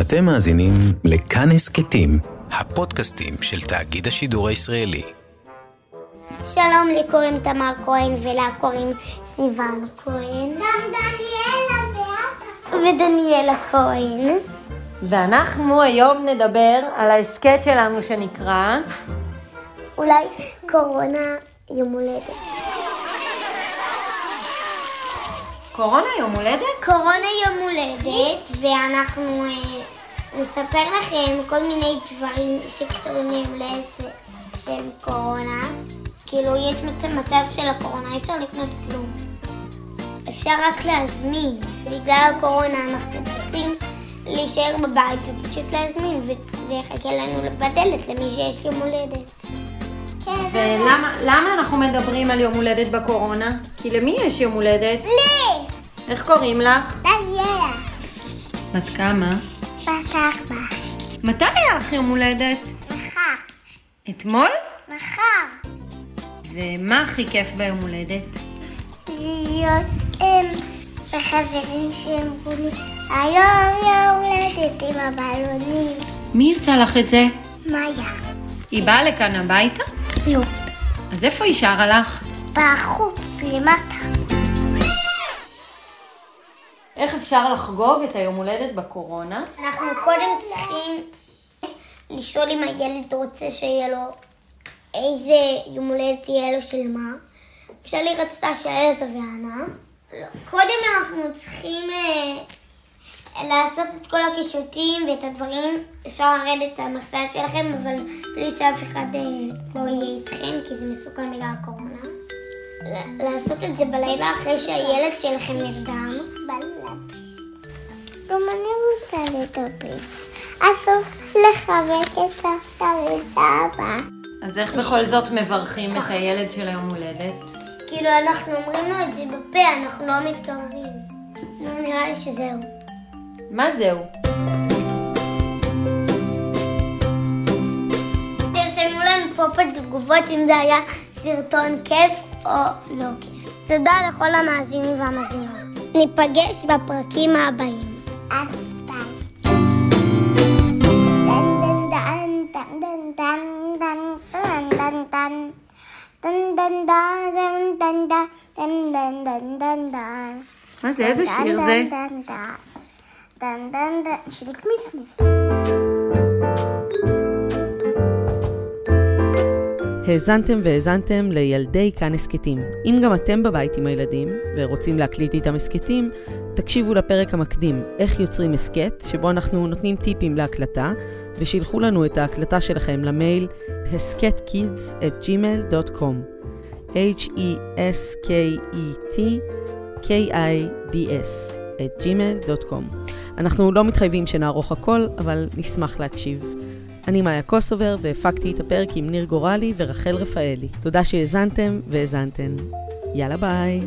אתם מאזינים לכאן הסכתים, הפודקאסטים של תאגיד השידור הישראלי. שלום, לי קוראים תמר כהן ולה קוראים סיוון כהן. גם דניאלה ודניאלה כהן. ואנחנו היום נדבר על ההסכת שלנו שנקרא אולי קורונה יום הולדת. קורונה יום הולדת? קורונה יום הולדת, ואנחנו אה, נספר לכם כל מיני דברים שקשורים ליום הולדת של קורונה. כאילו, יש מצב, של הקורונה, אי אפשר לקנות כלום. אפשר רק להזמין. בגלל הקורונה אנחנו צריכים להישאר בבית ופשוט להזמין, וזה יחכה לנו בדלת למי שיש יום הולדת. כן, ולמה אנחנו מדברים על יום הולדת בקורונה? כי למי יש יום הולדת? לי! איך קוראים לך? דניאלה. בת כמה? בת ארבע. מתי היה לך יום הולדת? מחר. אתמול? מחר. ומה הכי כיף ביום הולדת? להיות עם בחברים שאמרו לי, היום יום הולדת עם הבלונים. מי עשה לך את זה? מאיה. היא באה לכאן הביתה? לא. אז איפה היא שרה לך? בחוץ למטה. איך אפשר לחגוג את היום הולדת בקורונה? אנחנו קודם צריכים לשאול אם הילד רוצה שיהיה לו, איזה יום הולדת יהיה לו של מה. שלי רצתה שאלזה וענה. לא. קודם אנחנו צריכים אה, לעשות את כל הקישוטים ואת הדברים. אפשר לרדת את המחסן שלכם, אבל בלי שאף אחד אה, לא יהיה איתכם, כי זה מסוכן בגלל הקורונה. לעשות את זה בלילה אחרי שהילד שלכם נרדם. גם אני רוצה לדבר. אסור לחבק את סבתא וסבא. אז איך בכל זאת מברכים את הילד של היום הולדת? כאילו אנחנו אומרים לו את זה בפה, אנחנו לא מתקרבים. נו, נראה לי שזהו. מה זהו? תרשמו לנו פה בתגובות אם זה היה סרטון כיף או לא כיף. תודה לכל המאזינים והמאזינות. ניפגש בפרקים הבאים. מה זה? איזה שיר זה? שיר Christmas. האזנתם והאזנתם לילדי כאן הסכתים. אם גם אתם בבית עם הילדים ורוצים להקליט איתם הסכתים, תקשיבו לפרק המקדים, איך יוצרים הסכת, שבו אנחנו נותנים טיפים להקלטה, ושילחו לנו את ההקלטה שלכם למייל הסכת kids at gmail.com h-e-s-k-e-t k-i-d-s at gmail.com אנחנו לא מתחייבים שנערוך הכל, אבל נשמח להקשיב. אני מאיה קוסובר, והפקתי את הפרק עם ניר גורלי ורחל רפאלי. תודה שהאזנתם והאזנתן. יאללה ביי.